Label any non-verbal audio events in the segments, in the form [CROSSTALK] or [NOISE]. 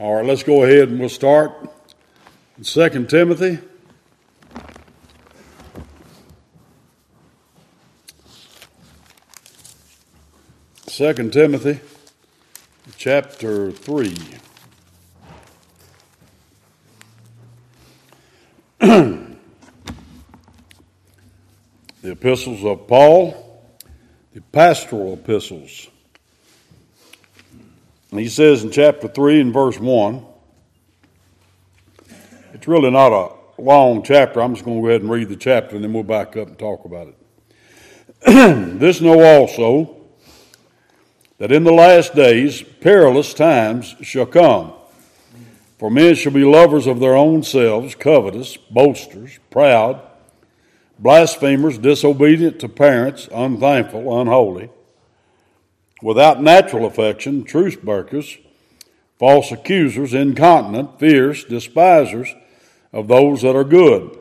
All right, let's go ahead and we'll start. Second Timothy. Second Timothy, chapter three. [CLEARS THROAT] the epistles of Paul, the pastoral epistles. He says in chapter 3 and verse 1, it's really not a long chapter. I'm just going to go ahead and read the chapter and then we'll back up and talk about it. [CLEARS THROAT] this know also that in the last days perilous times shall come. For men shall be lovers of their own selves, covetous, boasters, proud, blasphemers, disobedient to parents, unthankful, unholy without natural affection, truce breakers, false accusers, incontinent, fierce, despisers of those that are good,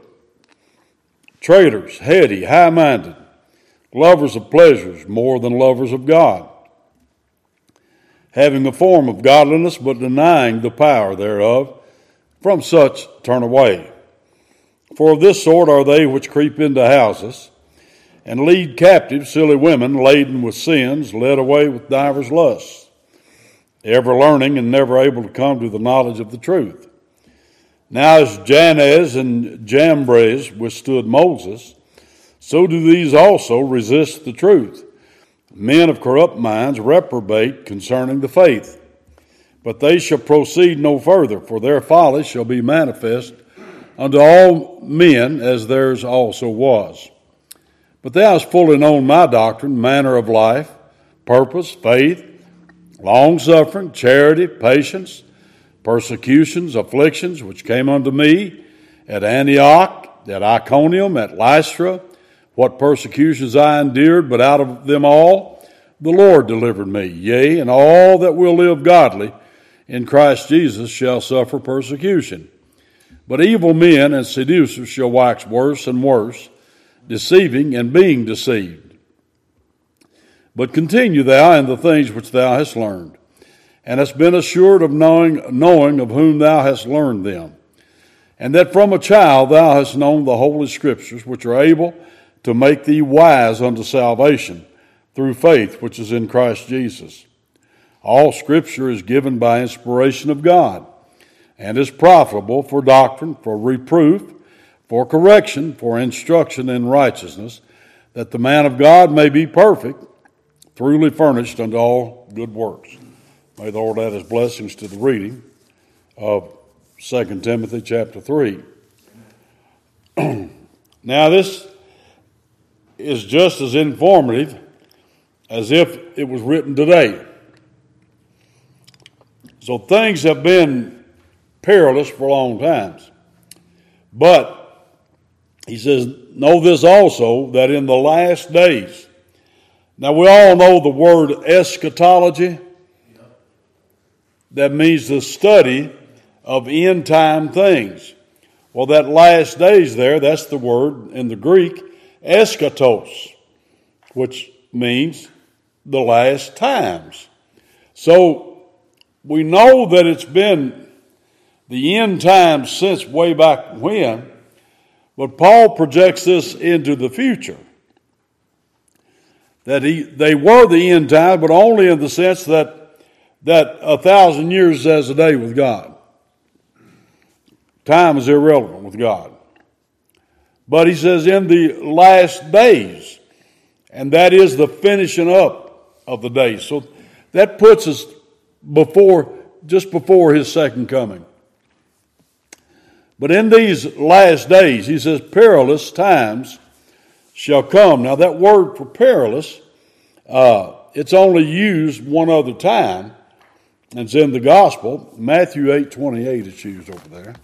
traitors, heady, high minded, lovers of pleasures more than lovers of God, having the form of godliness but denying the power thereof. From such turn away. For of this sort are they which creep into houses and lead captive silly women laden with sins, led away with divers lusts, ever learning and never able to come to the knowledge of the truth. Now, as Jannes and Jambres withstood Moses, so do these also resist the truth. Men of corrupt minds reprobate concerning the faith. But they shall proceed no further, for their folly shall be manifest unto all men, as theirs also was. But thou hast fully known my doctrine, manner of life, purpose, faith, long suffering, charity, patience, persecutions, afflictions, which came unto me at Antioch, at Iconium, at Lystra, what persecutions I endured, but out of them all the Lord delivered me. Yea, and all that will live godly in Christ Jesus shall suffer persecution. But evil men and seducers shall wax worse and worse deceiving and being deceived. But continue thou in the things which thou hast learned, and hast been assured of knowing, knowing of whom thou hast learned them, and that from a child thou hast known the holy scriptures, which are able to make thee wise unto salvation through faith which is in Christ Jesus. All scripture is given by inspiration of God, and is profitable for doctrine, for reproof, for correction, for instruction in righteousness, that the man of God may be perfect, truly furnished unto all good works. May the Lord add his blessings to the reading of 2 Timothy chapter 3. [CLEARS THROAT] now, this is just as informative as if it was written today. So things have been perilous for long times. But he says, Know this also, that in the last days, now we all know the word eschatology. That means the study of end time things. Well, that last days there, that's the word in the Greek, eschatos, which means the last times. So we know that it's been the end times since way back when. But Paul projects this into the future. That he, they were the end time, but only in the sense that, that a thousand years is as a day with God. Time is irrelevant with God. But he says in the last days, and that is the finishing up of the days. So that puts us before, just before his second coming. But in these last days, he says, perilous times shall come. Now, that word for perilous, uh, it's only used one other time. It's in the gospel. Matthew 8 28 is used over there.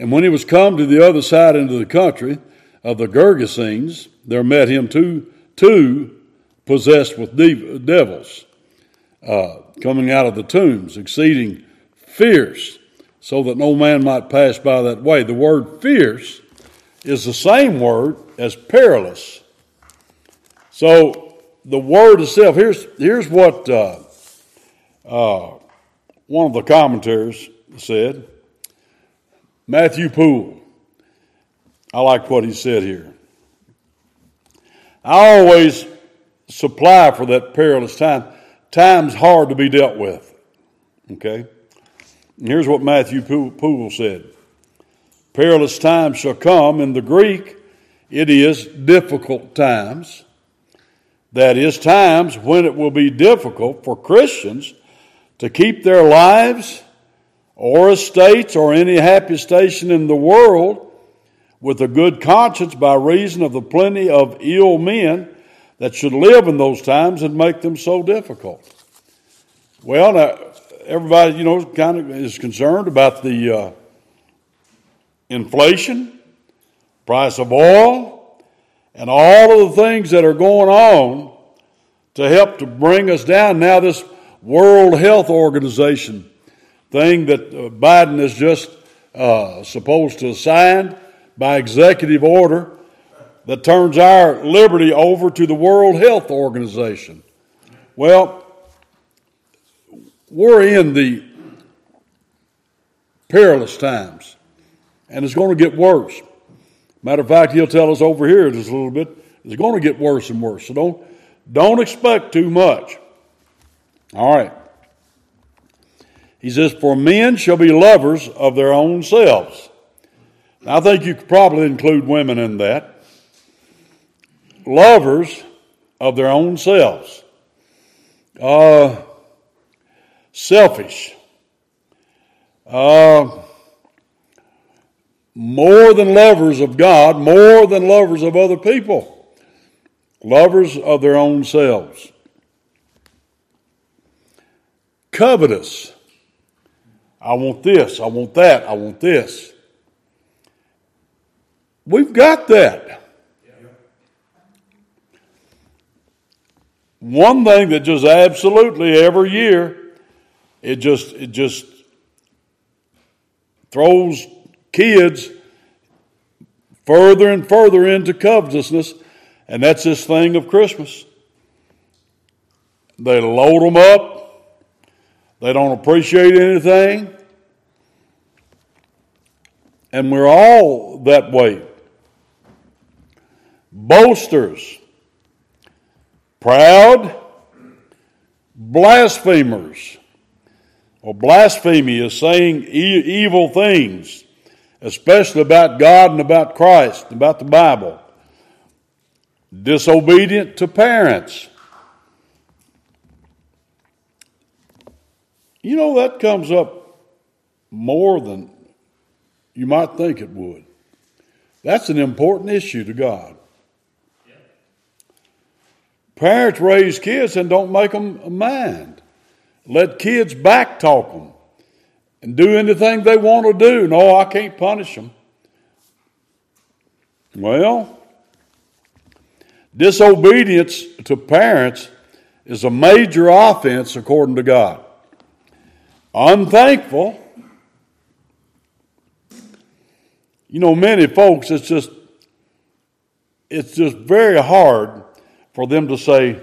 And when he was come to the other side into the country of the Gergesenes, there met him two, two possessed with devils, uh, coming out of the tombs, exceeding fierce, so that no man might pass by that way. The word fierce is the same word as perilous. So the word itself, here's, here's what uh, uh, one of the commentators said. Matthew Poole. I like what he said here. I always supply for that perilous time. Time's hard to be dealt with. Okay? And here's what Matthew Poole said Perilous times shall come. In the Greek, it is difficult times. That is, times when it will be difficult for Christians to keep their lives or estates or any happy station in the world with a good conscience by reason of the plenty of ill men that should live in those times and make them so difficult. Well, now, everybody, you know, kind of is concerned about the uh, inflation, price of oil, and all of the things that are going on to help to bring us down. Now, this World Health Organization thing that uh, Biden is just uh, supposed to sign by executive order that turns our liberty over to the World Health Organization. Well, we're in the perilous times, and it's going to get worse. Matter of fact, he'll tell us over here just a little bit. It's going to get worse and worse. So don't don't expect too much. All right. He says, "For men shall be lovers of their own selves." I think you could probably include women in that. Lovers of their own selves. Uh, selfish. Uh, more than lovers of God, more than lovers of other people. Lovers of their own selves. Covetous. I want this, I want that, I want this. We've got that. One thing that just absolutely every year, it just it just throws kids further and further into covetousness, and that's this thing of Christmas. They load them up. They don't appreciate anything. And we're all that way boasters, proud, blasphemers. or blasphemy is saying e- evil things, especially about God and about Christ, about the Bible. Disobedient to parents. You know, that comes up more than you might think it would. That's an important issue to God. Parents raise kids and don't make them mind. Let kids backtalk them and do anything they want to do. No, I can't punish them. Well, disobedience to parents is a major offense according to God. Unthankful. You know, many folks, it's just, it's just very hard for them to say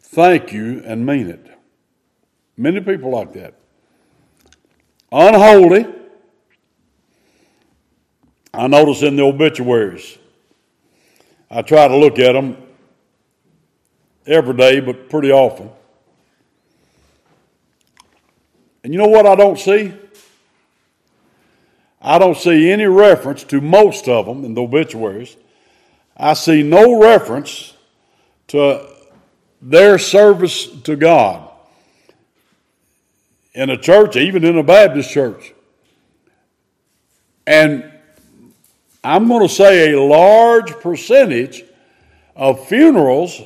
thank you and mean it. Many people like that. Unholy. I notice in the obituaries. I try to look at them every day, but pretty often. And you know what I don't see? I don't see any reference to most of them in the obituaries I see no reference to their service to God in a church, even in a Baptist church. And I'm going to say a large percentage of funerals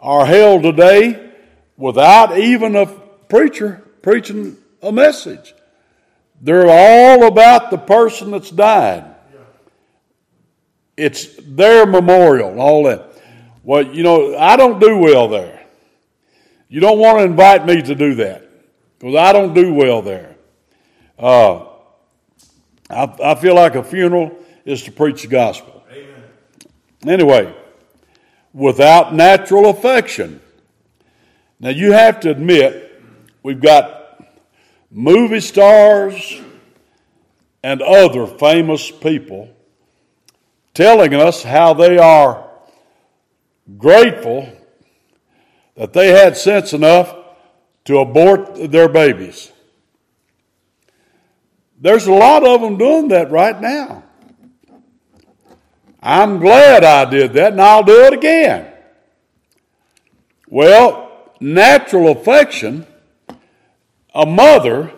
are held today without even a preacher preaching a message. They're all about the person that's died. It's their memorial and all that. Well, you know, I don't do well there. You don't want to invite me to do that because I don't do well there. Uh, I, I, feel like a funeral is to preach the gospel. Amen. Anyway, without natural affection. Now you have to admit, we've got movie stars and other famous people telling us how they are grateful that they had sense enough to abort their babies. There's a lot of them doing that right now. I'm glad I did that, and I'll do it again. Well, natural affection, a mother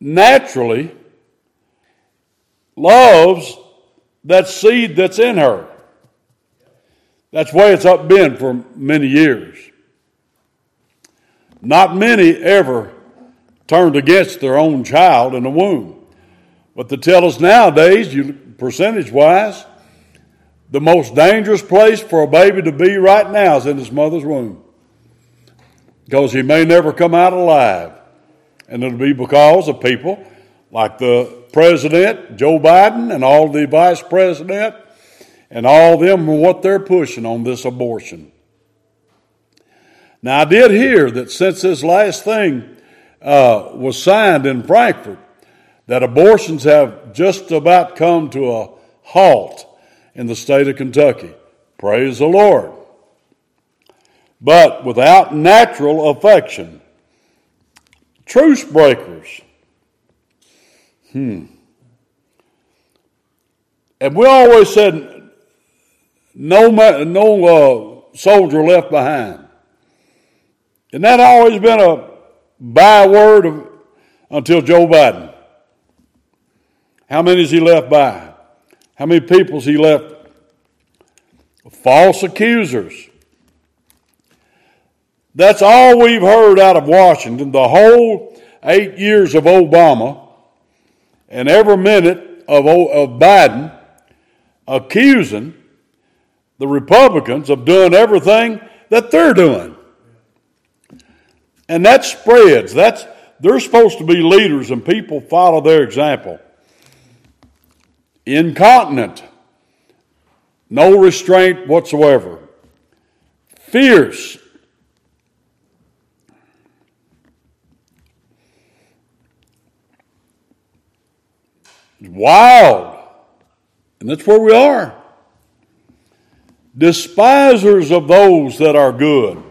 naturally loves that seed that's in her. That's the way it's up been for many years. Not many ever turned against their own child in the womb. But to tell us nowadays, you, percentage wise, the most dangerous place for a baby to be right now is in his mother's womb. Because he may never come out alive. And it'll be because of people like the president, Joe Biden, and all the vice president, and all them and what they're pushing on this abortion. Now, I did hear that since this last thing uh, was signed in Frankfort, that abortions have just about come to a halt in the state of Kentucky. Praise the Lord. But without natural affection, truce breakers. Hmm. And we always said, no, no uh, soldier left behind. And that always been a byword of, until Joe Biden. How many has he left by? How many people's he left? False accusers. That's all we've heard out of Washington the whole eight years of Obama and every minute of, of Biden accusing the Republicans of doing everything that they're doing. And that spreads. That's, they're supposed to be leaders and people follow their example. Incontinent, no restraint whatsoever. Fierce. Wild. And that's where we are. Despisers of those that are good.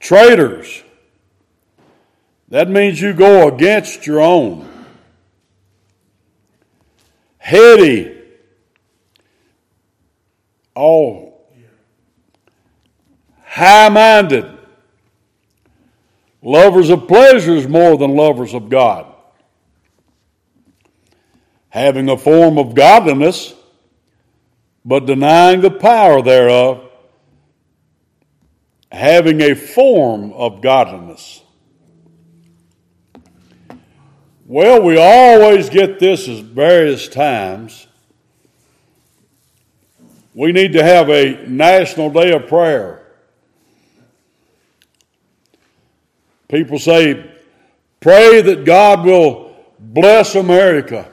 Traitors. That means you go against your own. Heady. Oh. High minded. Lovers of pleasures more than lovers of God. Having a form of godliness, but denying the power thereof. Having a form of godliness Well, we always get this at various times. We need to have a national day of prayer. People say, pray that God will bless America.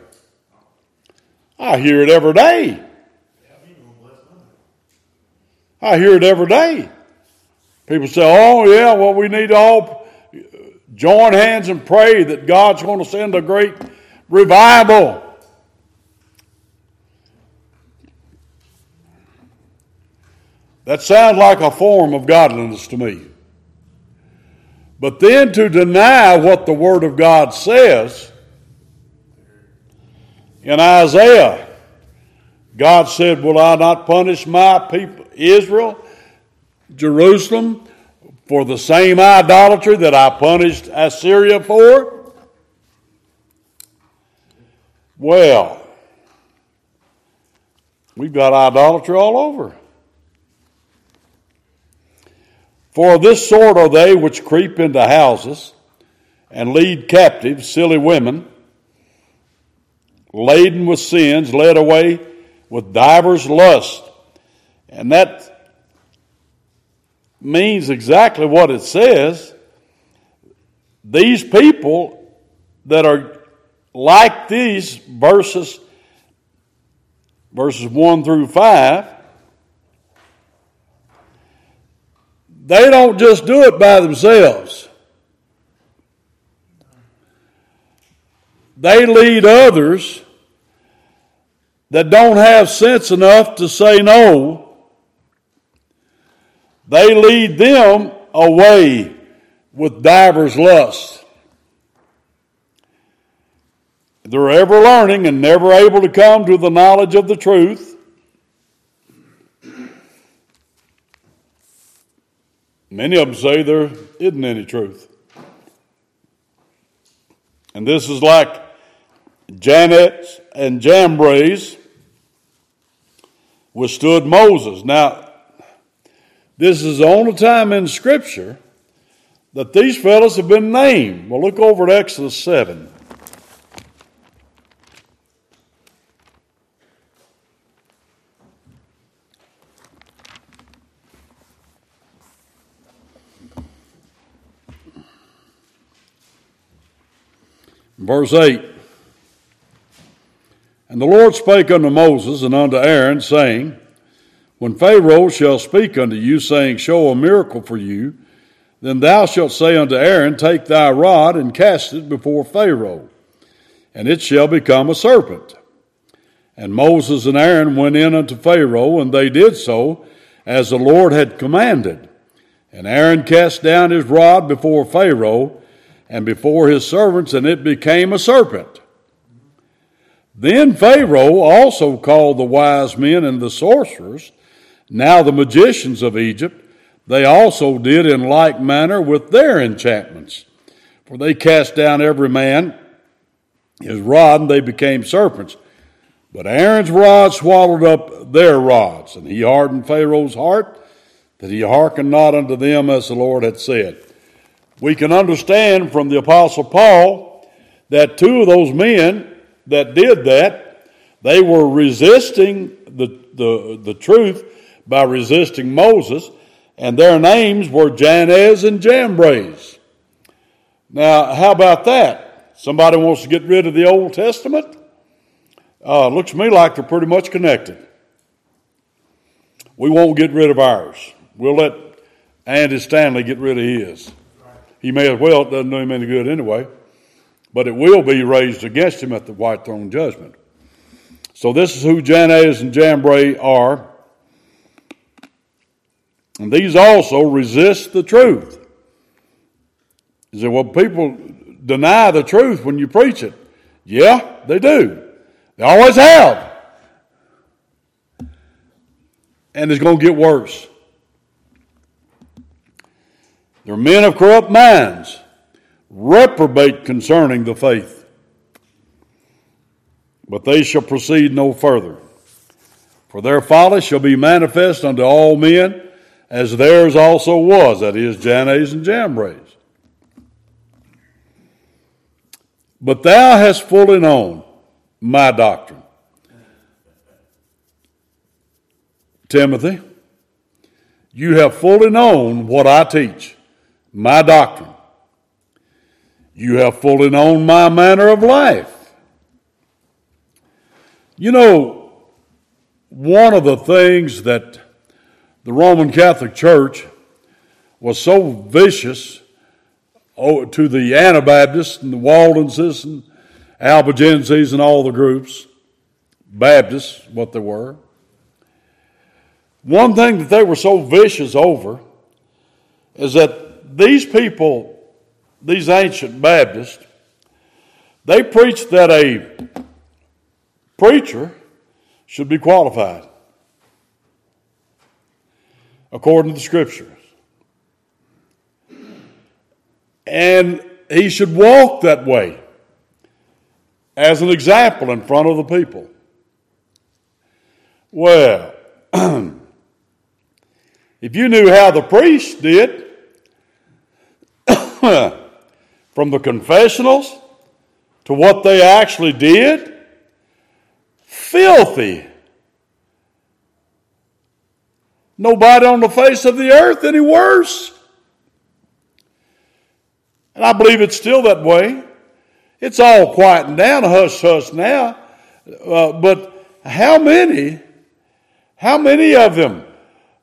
I hear it every day. I hear it every day. People say, oh, yeah, well, we need to all join hands and pray that God's going to send a great revival. That sounds like a form of godliness to me. But then to deny what the Word of God says, in Isaiah, God said, Will I not punish my people, Israel, Jerusalem, for the same idolatry that I punished Assyria for? Well, we've got idolatry all over. For this sort are they which creep into houses and lead captive silly women, laden with sins, led away with divers lusts. And that means exactly what it says. These people that are like these verses, verses 1 through 5, they don't just do it by themselves. They lead others that don't have sense enough to say no. They lead them away with divers lust. They're ever learning and never able to come to the knowledge of the truth. Many of them say there isn't any truth. And this is like Jannes and Jambres withstood Moses. Now, this is the only time in Scripture that these fellows have been named. Well, look over at Exodus 7. Verse 8 And the Lord spake unto Moses and unto Aaron, saying, When Pharaoh shall speak unto you, saying, Show a miracle for you, then thou shalt say unto Aaron, Take thy rod and cast it before Pharaoh, and it shall become a serpent. And Moses and Aaron went in unto Pharaoh, and they did so as the Lord had commanded. And Aaron cast down his rod before Pharaoh, and before his servants, and it became a serpent. Then Pharaoh also called the wise men and the sorcerers, now the magicians of Egypt. They also did in like manner with their enchantments. For they cast down every man his rod, and they became serpents. But Aaron's rod swallowed up their rods, and he hardened Pharaoh's heart, that he hearkened not unto them as the Lord had said we can understand from the Apostle Paul that two of those men that did that, they were resisting the, the, the truth by resisting Moses, and their names were Jannes and Jambres. Now, how about that? Somebody wants to get rid of the Old Testament? Uh, looks to me like they're pretty much connected. We won't get rid of ours. We'll let Andy Stanley get rid of his. He may as well, it doesn't do him any good anyway. But it will be raised against him at the white throne judgment. So this is who Jannes and Jambres are. And these also resist the truth. You say, well, people deny the truth when you preach it. Yeah, they do. They always have. And it's going to get worse. They're men of corrupt minds, reprobate concerning the faith. But they shall proceed no further. For their folly shall be manifest unto all men, as theirs also was, that is, Jannes and Jambres. But thou hast fully known my doctrine. Timothy, you have fully known what I teach my doctrine. You have fully known my manner of life. You know, one of the things that the Roman Catholic Church was so vicious oh, to the Anabaptists and the Waldenses and Albigenses and all the groups, Baptists, what they were. One thing that they were so vicious over is that these people, these ancient Baptists, they preached that a preacher should be qualified according to the scriptures. And he should walk that way as an example in front of the people. Well, [CLEARS THROAT] if you knew how the priest did, [LAUGHS] from the confessionals to what they actually did, filthy nobody on the face of the earth any worse. And I believe it's still that way. It's all quieting down, hush hush now. Uh, but how many, how many of them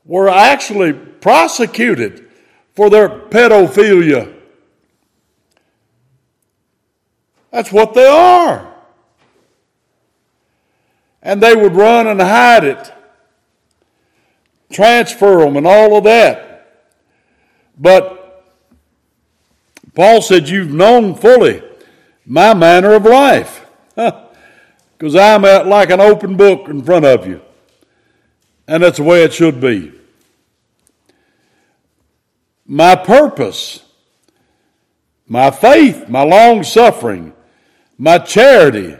were actually prosecuted for their pedophilia? That's what they are. And they would run and hide it, transfer them, and all of that. But Paul said, You've known fully my manner of life. Because I'm at like an open book in front of you. And that's the way it should be. My purpose, my faith, my long suffering, my charity,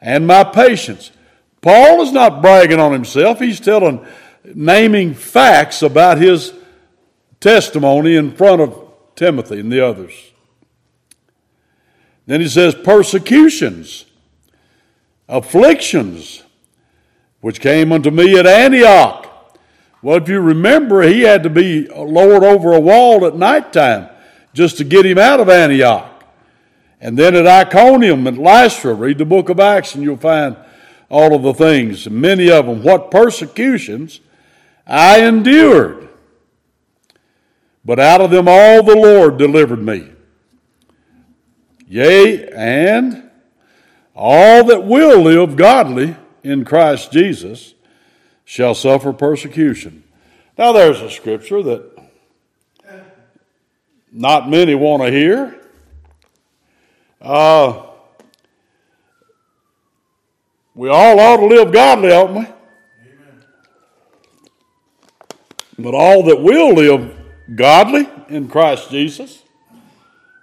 and my patience. Paul is not bragging on himself. He's telling, naming facts about his testimony in front of Timothy and the others. Then he says, persecutions, afflictions, which came unto me at Antioch. Well, if you remember, he had to be lowered over a wall at nighttime just to get him out of Antioch. And then at Iconium and Lystra, read the book of Acts and you'll find all of the things, many of them, what persecutions I endured. But out of them all the Lord delivered me. Yea, and all that will live godly in Christ Jesus shall suffer persecution. Now, there's a scripture that not many want to hear. Uh, we all ought to live godly, oughtn't we? Amen. But all that will live godly in Christ Jesus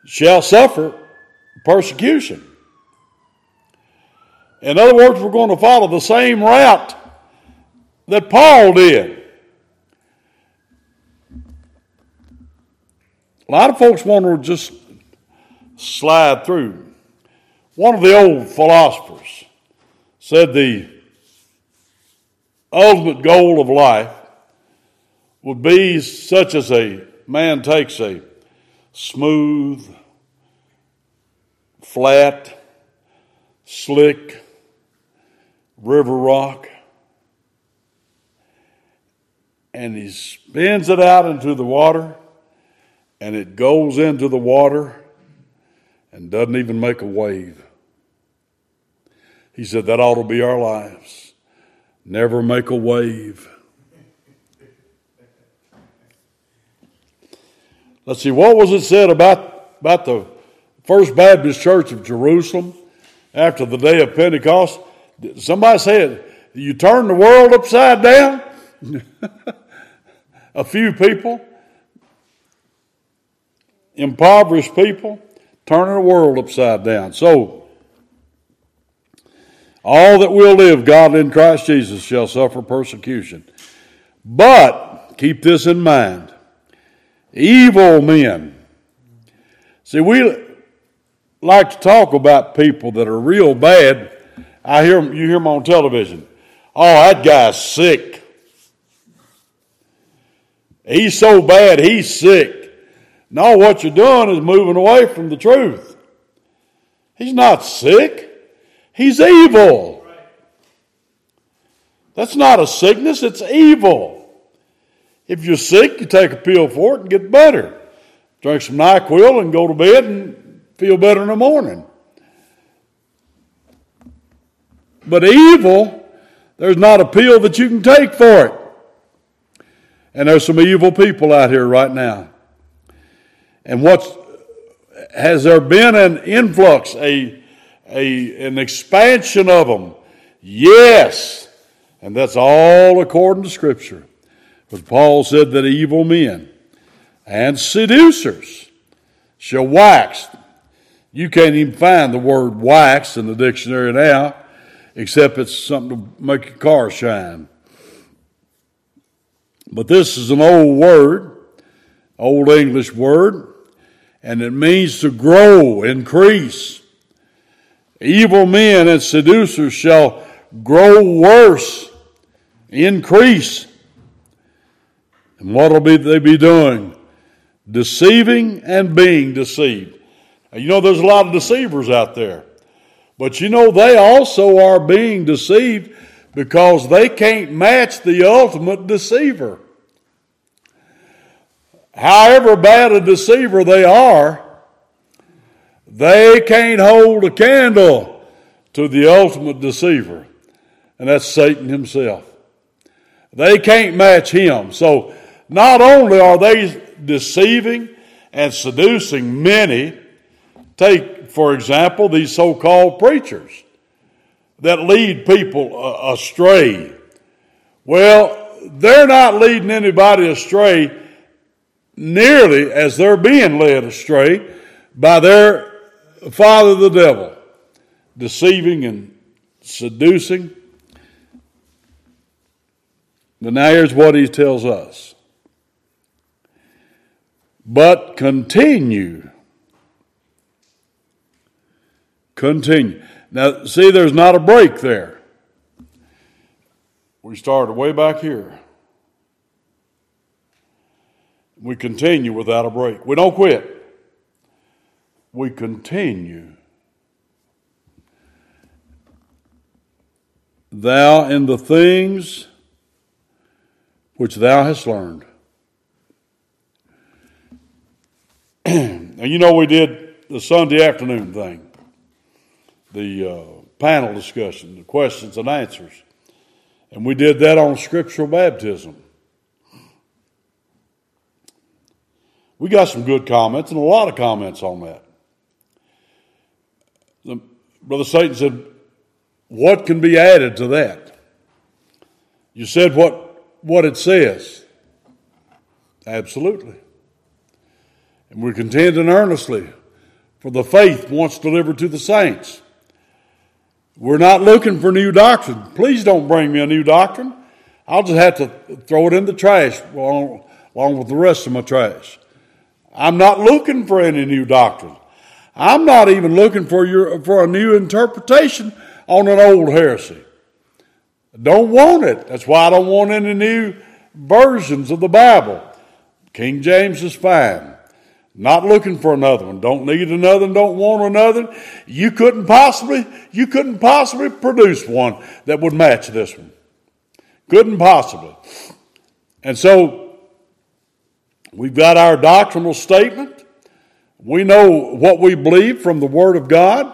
shall suffer persecution. In other words, we're going to follow the same route that Paul did. A lot of folks want to just slide through. One of the old philosophers said the ultimate goal of life would be such as a man takes a smooth, flat, slick river rock and he spins it out into the water and it goes into the water and doesn't even make a wave. He said that ought to be our lives. Never make a wave. Let's see, what was it said about, about the First Baptist Church of Jerusalem after the day of Pentecost? Somebody said, You turn the world upside down? [LAUGHS] a few people, impoverished people, turning the world upside down. So, all that will live godly in Christ Jesus shall suffer persecution. But, keep this in mind evil men. See, we like to talk about people that are real bad. I hear you hear them on television. Oh, that guy's sick. He's so bad, he's sick. No, what you're doing is moving away from the truth. He's not sick, he's evil. That's not a sickness, it's evil. If you're sick, you take a pill for it and get better. Drink some NyQuil and go to bed and feel better in the morning. But evil, there's not a pill that you can take for it. And there's some evil people out here right now. And what's has there been an influx, a, a an expansion of them? Yes. And that's all according to Scripture. But Paul said that evil men and seducers shall wax. You can't even find the word wax in the dictionary now, except it's something to make your car shine. But this is an old word, old English word, and it means to grow, increase. Evil men and seducers shall grow worse, increase. And what will be, they be doing? Deceiving and being deceived. You know, there's a lot of deceivers out there. But you know, they also are being deceived because they can't match the ultimate deceiver. However bad a deceiver they are, they can't hold a candle to the ultimate deceiver, and that's Satan himself. They can't match him. So not only are they deceiving and seducing many, take, for example, these so called preachers that lead people uh, astray. Well, they're not leading anybody astray nearly as they're being led astray by their father, the devil, deceiving and seducing. But now here's what he tells us but continue. Continue. Now, see, there's not a break there. We started way back here. We continue without a break. We don't quit. We continue. Thou in the things which thou hast learned [CLEARS THROAT] and you know, we did the Sunday afternoon thing, the uh, panel discussion, the questions and answers. And we did that on scriptural baptism. We got some good comments and a lot of comments on that. The, Brother Satan said, What can be added to that? You said what, what it says. Absolutely. And we contend and earnestly for the faith once delivered to the saints. We're not looking for new doctrine. Please don't bring me a new doctrine. I'll just have to throw it in the trash along, along with the rest of my trash. I'm not looking for any new doctrine. I'm not even looking for your for a new interpretation on an old heresy. don't want it. That's why I don't want any new versions of the Bible. King James is fine. Not looking for another one. Don't need another. Don't want another. You couldn't possibly, you couldn't possibly produce one that would match this one. Couldn't possibly. And so, we've got our doctrinal statement. We know what we believe from the Word of God.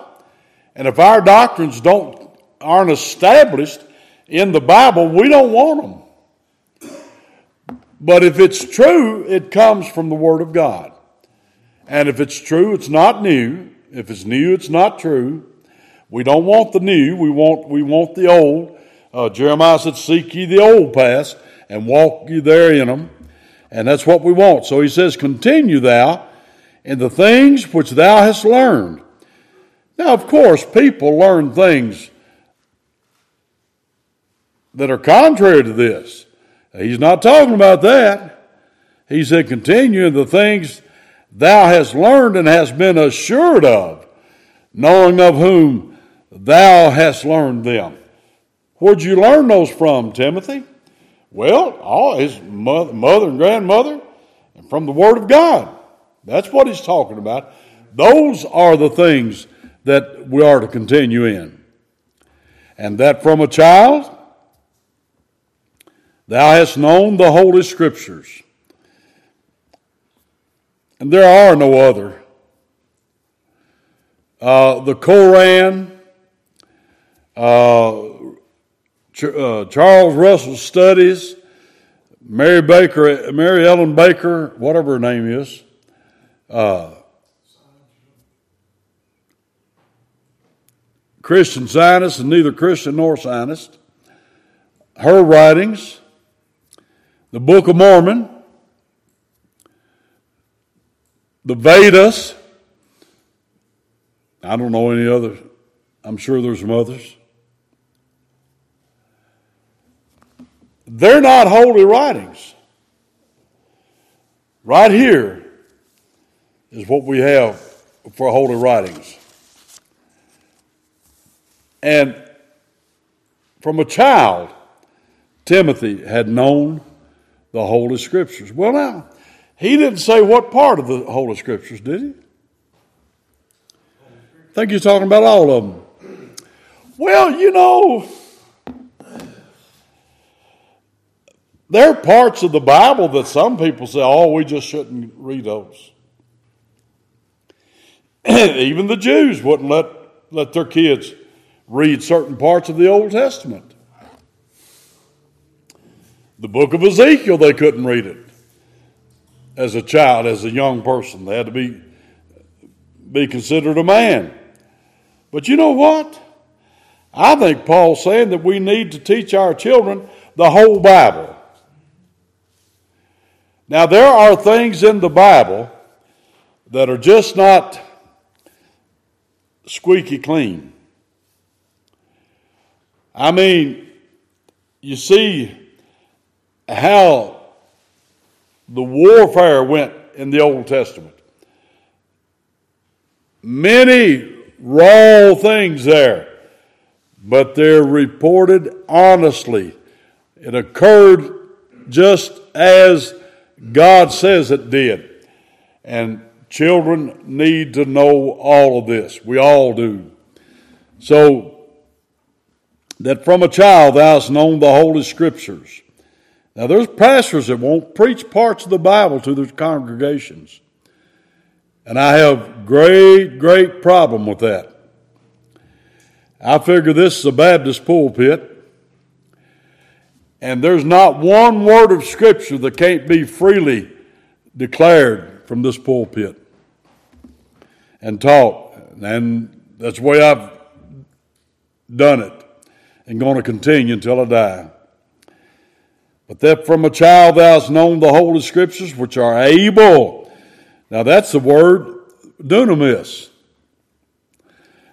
And if our doctrines don't, aren't established in the Bible, we don't want them. But if it's true, it comes from the Word of God. And if it's true, it's not new. If it's new, it's not true. We don't want the new. We want, we want the old. Uh, Jeremiah said, seek ye the old paths and walk ye therein them. And that's what we want. So he says, continue thou in the things which thou hast learned. Now, of course, people learn things that are contrary to this. He's not talking about that. He said, continue in the things thou hast learned and hast been assured of, knowing of whom thou hast learned them. Where'd you learn those from, Timothy? Well, all his mother and grandmother, and from the Word of God. That's what he's talking about. Those are the things that we are to continue in. And that from a child thou hast known the Holy Scriptures and there are no other. Uh, the Koran, uh, uh, Charles Russell Studies, Mary Baker, Mary Ellen Baker, whatever her name is, uh, Christian Scientist and neither Christian nor Scientist, her writings, the Book of Mormon, the Vedas. I don't know any other. I'm sure there's some others. They're not holy writings. Right here is what we have for holy writings. And from a child, Timothy had known the Holy Scriptures. Well, now, he didn't say what part of the Holy Scriptures, did he? I think he's talking about all of them. Well, you know, there are parts of the Bible that some people say, oh, we just shouldn't read those. [CLEARS THROAT] Even the Jews wouldn't let, let their kids read certain parts of the Old Testament. The book of Ezekiel, they couldn't read it as a child, as a young person. They had to be, be considered a man. But you know what? I think Paul's saying that we need to teach our children the whole Bible. Now, there are things in the Bible that are just not squeaky clean. I mean, you see how the warfare went in the Old Testament. Many raw things there, but they're reported honestly. It occurred just as God says it did. And children need to know all of this. We all do. So, that from a child thou hast known the Holy Scriptures now, there's pastors that won't preach parts of the Bible to their congregations. And I have great, great problem with that. I figure this is a Baptist pulpit, and there's not one word of Scripture that can't be freely declared from this pulpit and taught. And that's the way I've done it and going to continue until I die. But that from a child thou hast known the Holy Scriptures, which are able. Now that's the word dunamis.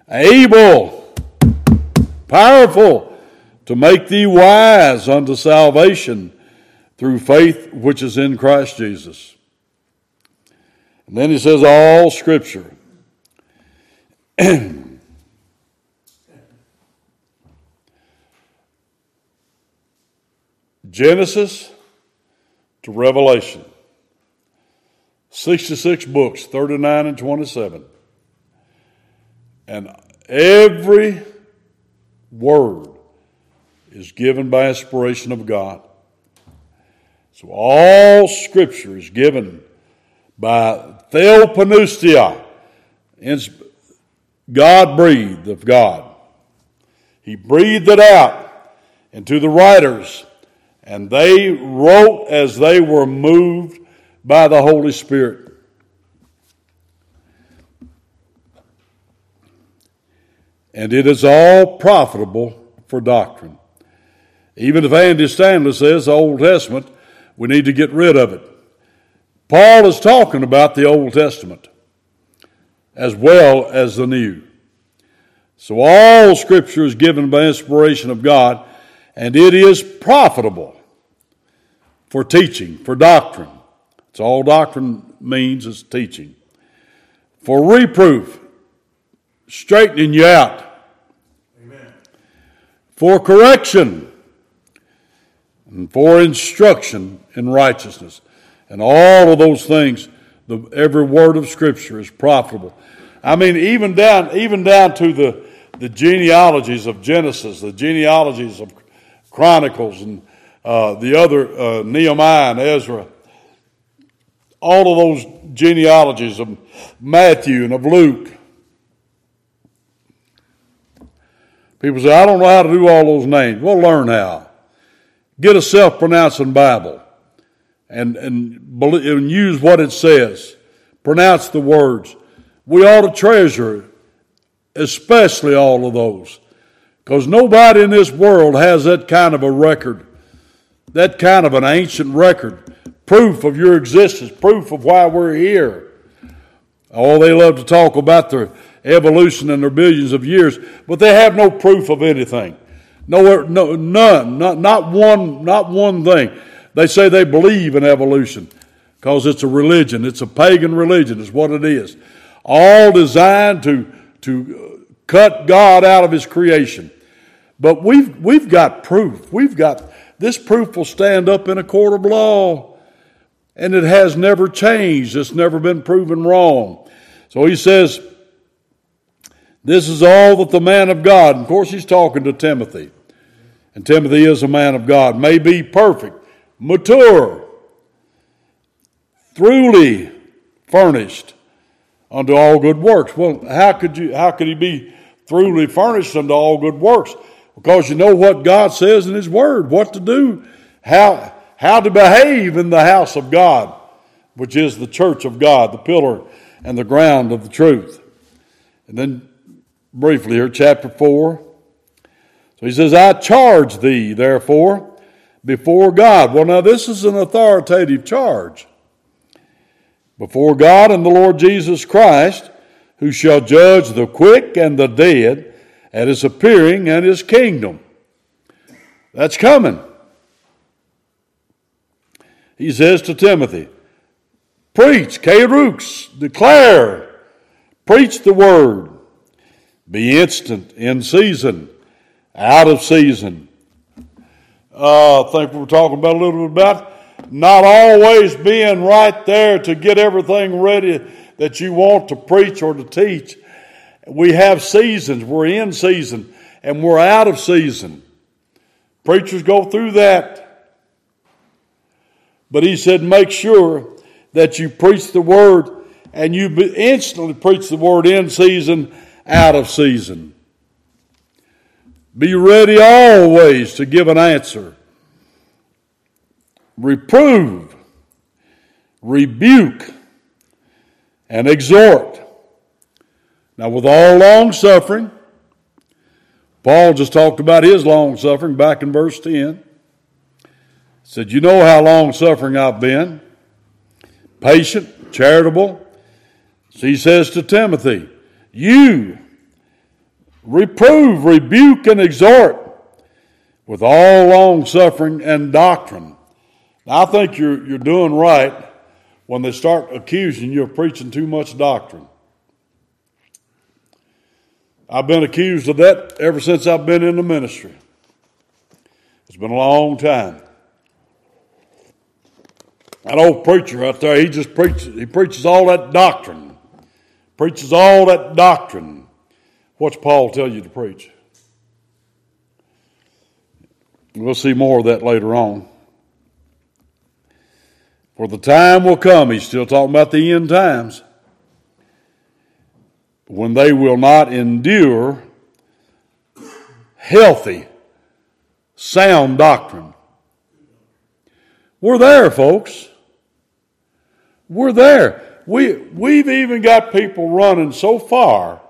Able, powerful to make thee wise unto salvation through faith which is in Christ Jesus. And then he says, all Scripture. [CLEARS THROAT] Genesis to Revelation. 66 books, 39 and 27. And every word is given by inspiration of God. So all scripture is given by Theopneustia, God breathed of God. He breathed it out into the writers and they wrote as they were moved by the Holy Spirit. And it is all profitable for doctrine. Even if Andy Stanley says the Old Testament, we need to get rid of it. Paul is talking about the Old Testament as well as the New. So all Scripture is given by inspiration of God and it is profitable for teaching, for doctrine. It's all doctrine means is teaching. For reproof, straightening you out. Amen. For correction, and for instruction in righteousness. And all of those things, the, every word of Scripture is profitable. I mean, even down, even down to the, the genealogies of Genesis, the genealogies of Chronicles and uh, the other uh, Nehemiah and Ezra. All of those genealogies of Matthew and of Luke. People say, I don't know how to do all those names. Well, learn how. Get a self pronouncing Bible and, and, and use what it says. Pronounce the words. We ought to treasure, especially all of those. Because nobody in this world has that kind of a record, that kind of an ancient record, proof of your existence, proof of why we're here. Oh, they love to talk about their evolution and their billions of years, but they have no proof of anything. Nowhere, no, none, not, not one, not one thing. They say they believe in evolution because it's a religion. It's a pagan religion, is what it is. All designed to, to uh, cut God out of his creation. But we've, we've got proof. We've got this proof will stand up in a court of law. And it has never changed. It's never been proven wrong. So he says, This is all that the man of God, of course, he's talking to Timothy. And Timothy is a man of God, may be perfect, mature, truly furnished unto all good works. Well, how could you how could he be truly furnished unto all good works? Because you know what God says in his word, what to do, how how to behave in the house of God, which is the church of God, the pillar and the ground of the truth. And then briefly here, chapter 4. So he says, I charge thee, therefore, before God. Well, now this is an authoritative charge. Before God and the Lord Jesus Christ, who shall judge the quick and the dead at his appearing and his kingdom. That's coming. He says to Timothy, Preach, kerux, declare, preach the word. Be instant in season, out of season. Uh, I think we're talking about a little bit about not always being right there to get everything ready that you want to preach or to teach. We have seasons. We're in season and we're out of season. Preachers go through that. But he said, make sure that you preach the word and you instantly preach the word in season, out of season. Be ready always to give an answer. Reprove, rebuke, and exhort. Now, with all long suffering, Paul just talked about his long suffering back in verse 10 said, You know how long suffering I've been, patient, charitable. So he says to Timothy, You reprove, rebuke, and exhort with all long suffering and doctrine. Now, I think you're, you're doing right when they start accusing you of preaching too much doctrine. I've been accused of that ever since I've been in the ministry. It's been a long time. That old preacher out there, he just preaches, he preaches all that doctrine. Preaches all that doctrine. What's Paul tell you to preach? We'll see more of that later on. For the time will come, he's still talking about the end times, when they will not endure healthy, sound doctrine. We're there, folks. We're there. We, we've even got people running so far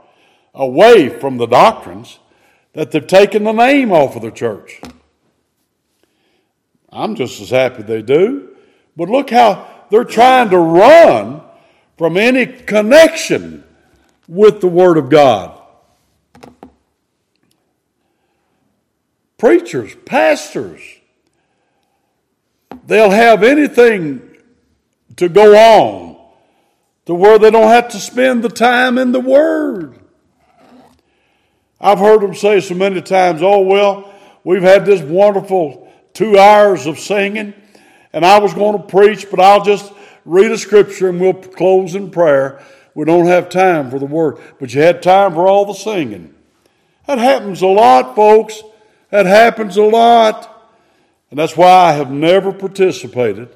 away from the doctrines that they've taken the name off of the church. I'm just as happy they do. But look how they're trying to run from any connection with the Word of God. Preachers, pastors, they'll have anything to go on to where they don't have to spend the time in the Word. I've heard them say so many times, oh, well, we've had this wonderful two hours of singing, and I was going to preach, but I'll just read a scripture and we'll close in prayer. We don't have time for the Word, but you had time for all the singing. That happens a lot, folks. That happens a lot. And that's why I have never participated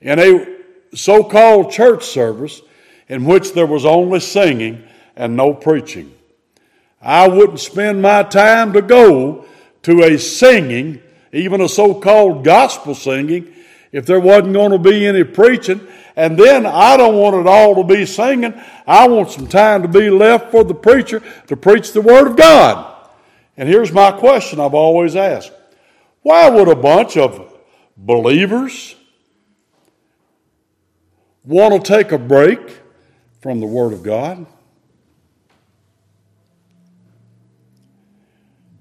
in a so called church service in which there was only singing and no preaching. I wouldn't spend my time to go to a singing, even a so called gospel singing, if there wasn't going to be any preaching. And then I don't want it all to be singing. I want some time to be left for the preacher to preach the Word of God. And here's my question I've always asked Why would a bunch of believers, want to take a break from the Word of God?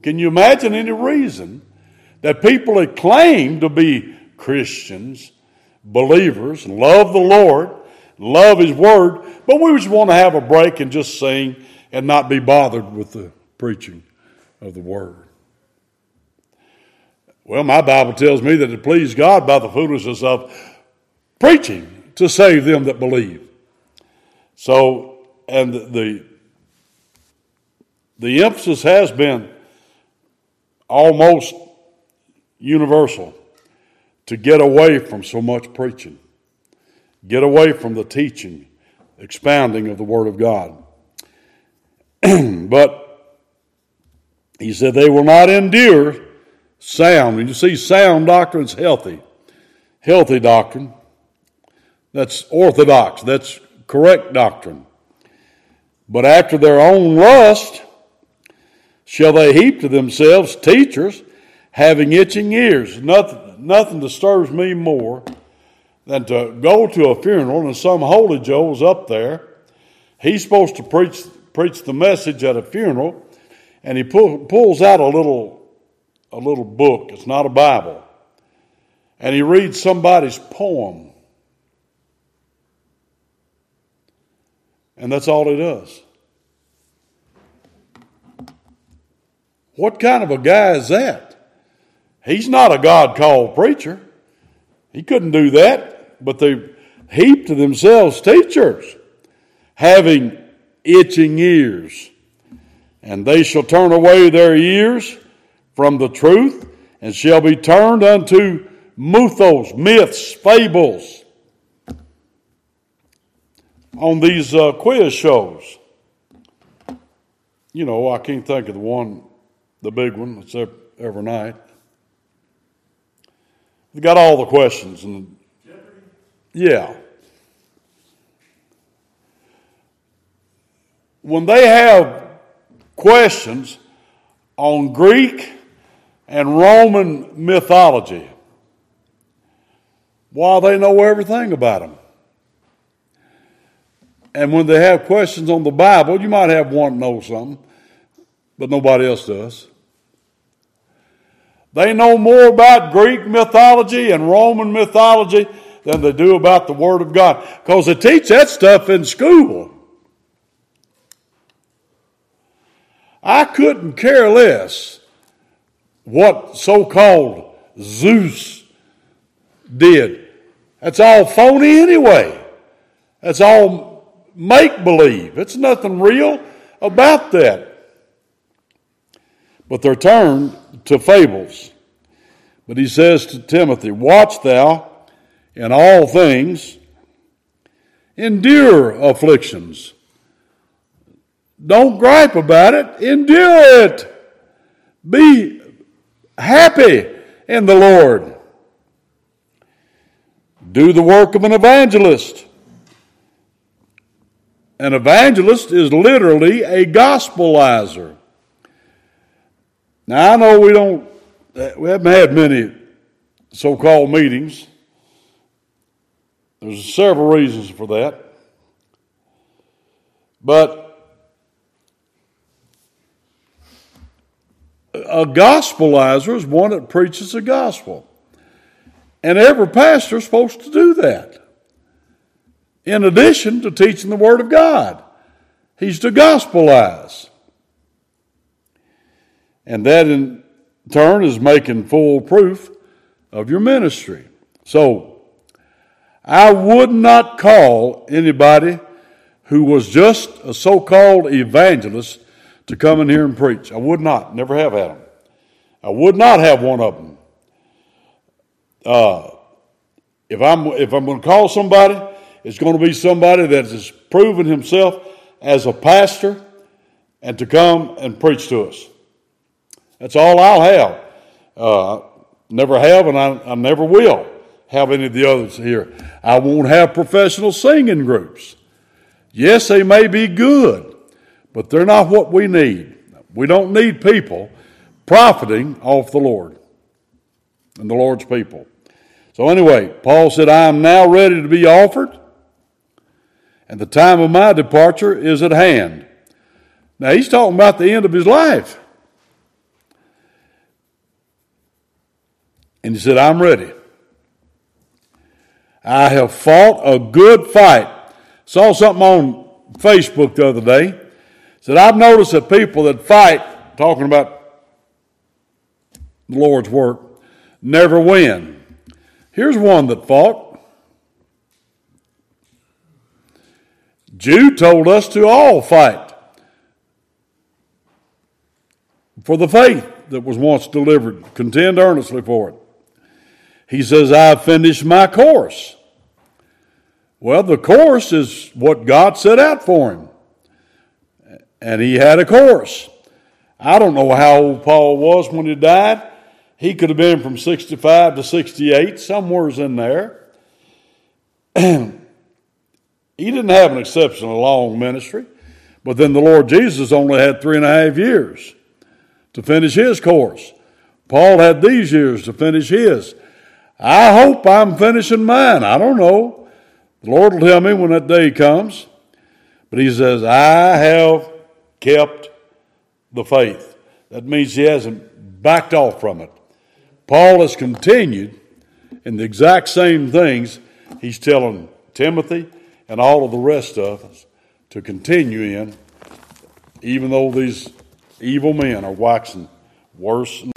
Can you imagine any reason that people that claim to be Christians, believers, love the Lord, love His Word, but we just want to have a break and just sing and not be bothered with the preaching of the Word? Well, my Bible tells me that it pleased God by the foolishness of preaching to save them that believe. So, and the the emphasis has been almost universal to get away from so much preaching, get away from the teaching, expounding of the Word of God. [CLEARS THROAT] but he said they will not endure sound. And you see, sound doctrine is healthy. Healthy doctrine. That's orthodox. That's correct doctrine. But after their own lust shall they heap to themselves teachers having itching ears. Nothing, nothing disturbs me more than to go to a funeral and some holy Joe's up there. He's supposed to preach preach the message at a funeral, and he pull, pulls out a little a little book. It's not a Bible, and he reads somebody's poem, and that's all he does. What kind of a guy is that? He's not a God called preacher. He couldn't do that, but they heap to themselves teachers, having itching ears. And they shall turn away their ears from the truth and shall be turned unto muthos, myths, fables on these uh, quiz shows. You know, I can't think of the one, the big one that's every night. They got all the questions and yeah. when they have questions on Greek and Roman mythology, while they know everything about them. And when they have questions on the Bible, you might have one know something, but nobody else does. They know more about Greek mythology and Roman mythology than they do about the Word of God because they teach that stuff in school. I couldn't care less what so called Zeus did. That's all phony anyway. That's all make believe. It's nothing real about that. But they're turned to fables. But he says to Timothy, Watch thou in all things, endure afflictions don't gripe about it, endure it. Be happy in the Lord. Do the work of an evangelist. An evangelist is literally a gospelizer. Now, I know we don't, uh, we haven't had many so called meetings. There's several reasons for that. But a gospelizer is one that preaches the gospel. And every pastor is supposed to do that. In addition to teaching the Word of God, he's to gospelize. And that in turn is making full proof of your ministry. So, I would not call anybody who was just a so called evangelist to come in here and preach. I would not, never have had them. I would not have one of them. Uh, if I'm if I'm going to call somebody, it's going to be somebody that has proven himself as a pastor and to come and preach to us. That's all I'll have. Uh, never have, and I, I never will have any of the others here. I won't have professional singing groups. Yes, they may be good, but they're not what we need. We don't need people profiting off the Lord and the Lord's people. So, anyway, Paul said, I am now ready to be offered, and the time of my departure is at hand. Now, he's talking about the end of his life. And he said, I'm ready. I have fought a good fight. Saw something on Facebook the other day said, I've noticed that people that fight, talking about the Lord's work, never win. Here's one that fought. Jude told us to all fight for the faith that was once delivered, contend earnestly for it. He says, I've finished my course. Well, the course is what God set out for him. And he had a course. I don't know how old Paul was when he died. He could have been from 65 to 68, somewhere's in there. [CLEARS THROAT] he didn't have an exceptionally long ministry, but then the Lord Jesus only had three and a half years to finish his course. Paul had these years to finish his. I hope I'm finishing mine. I don't know. The Lord will tell me when that day comes. But he says, I have kept the faith. That means he hasn't backed off from it. Paul has continued in the exact same things he's telling Timothy and all of the rest of us to continue in, even though these evil men are waxing worse and worse.